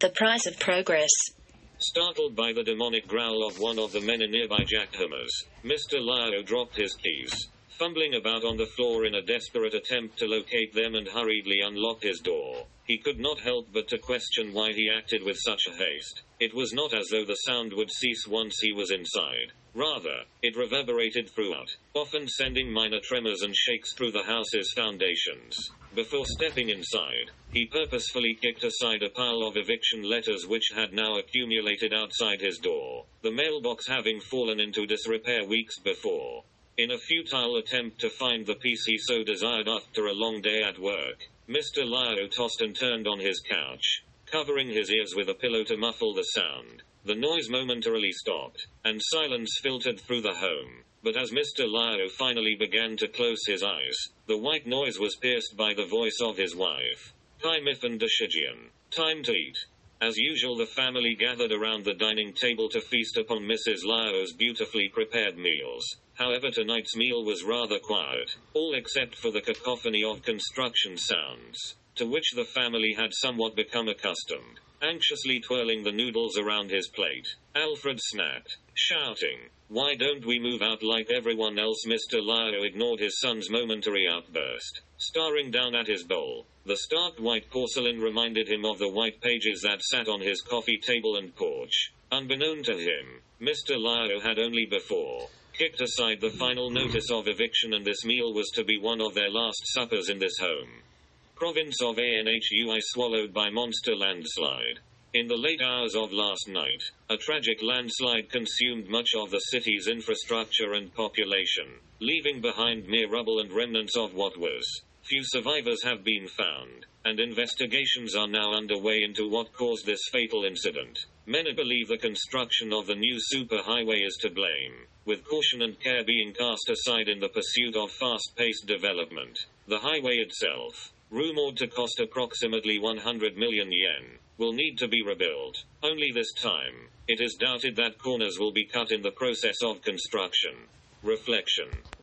The price of progress. Startled by the demonic growl of one of the men in nearby jackhammers, Mr. Lyo dropped his keys, fumbling about on the floor in a desperate attempt to locate them and hurriedly unlocked his door. He could not help but to question why he acted with such a haste. It was not as though the sound would cease once he was inside. Rather, it reverberated throughout, often sending minor tremors and shakes through the house's foundations. Before stepping inside, he purposefully kicked aside a pile of eviction letters which had now accumulated outside his door, the mailbox having fallen into disrepair weeks before. In a futile attempt to find the peace he so desired after a long day at work, Mr. Lyo tossed and turned on his couch, covering his ears with a pillow to muffle the sound. The noise momentarily stopped, and silence filtered through the home. But as Mr. Lyo finally began to close his eyes, the white noise was pierced by the voice of his wife. Time. Time to eat. As usual, the family gathered around the dining table to feast upon Mrs. Lyo's beautifully prepared meals. However, tonight's meal was rather quiet, all except for the cacophony of construction sounds, to which the family had somewhat become accustomed. Anxiously twirling the noodles around his plate, Alfred snapped, shouting, Why don't we move out like everyone else? Mr. Lyo ignored his son's momentary outburst. Staring down at his bowl, the stark white porcelain reminded him of the white pages that sat on his coffee table and porch. Unbeknown to him, Mr. Lyo had only before kicked aside the final notice of eviction, and this meal was to be one of their last suppers in this home province of Anhui swallowed by monster landslide. In the late hours of last night, a tragic landslide consumed much of the city's infrastructure and population, leaving behind mere rubble and remnants of what was. Few survivors have been found, and investigations are now underway into what caused this fatal incident. Many believe the construction of the new superhighway is to blame, with caution and care being cast aside in the pursuit of fast paced development. The highway itself, rumored to cost approximately 100 million yen, will need to be rebuilt. Only this time, it is doubted that corners will be cut in the process of construction. Reflection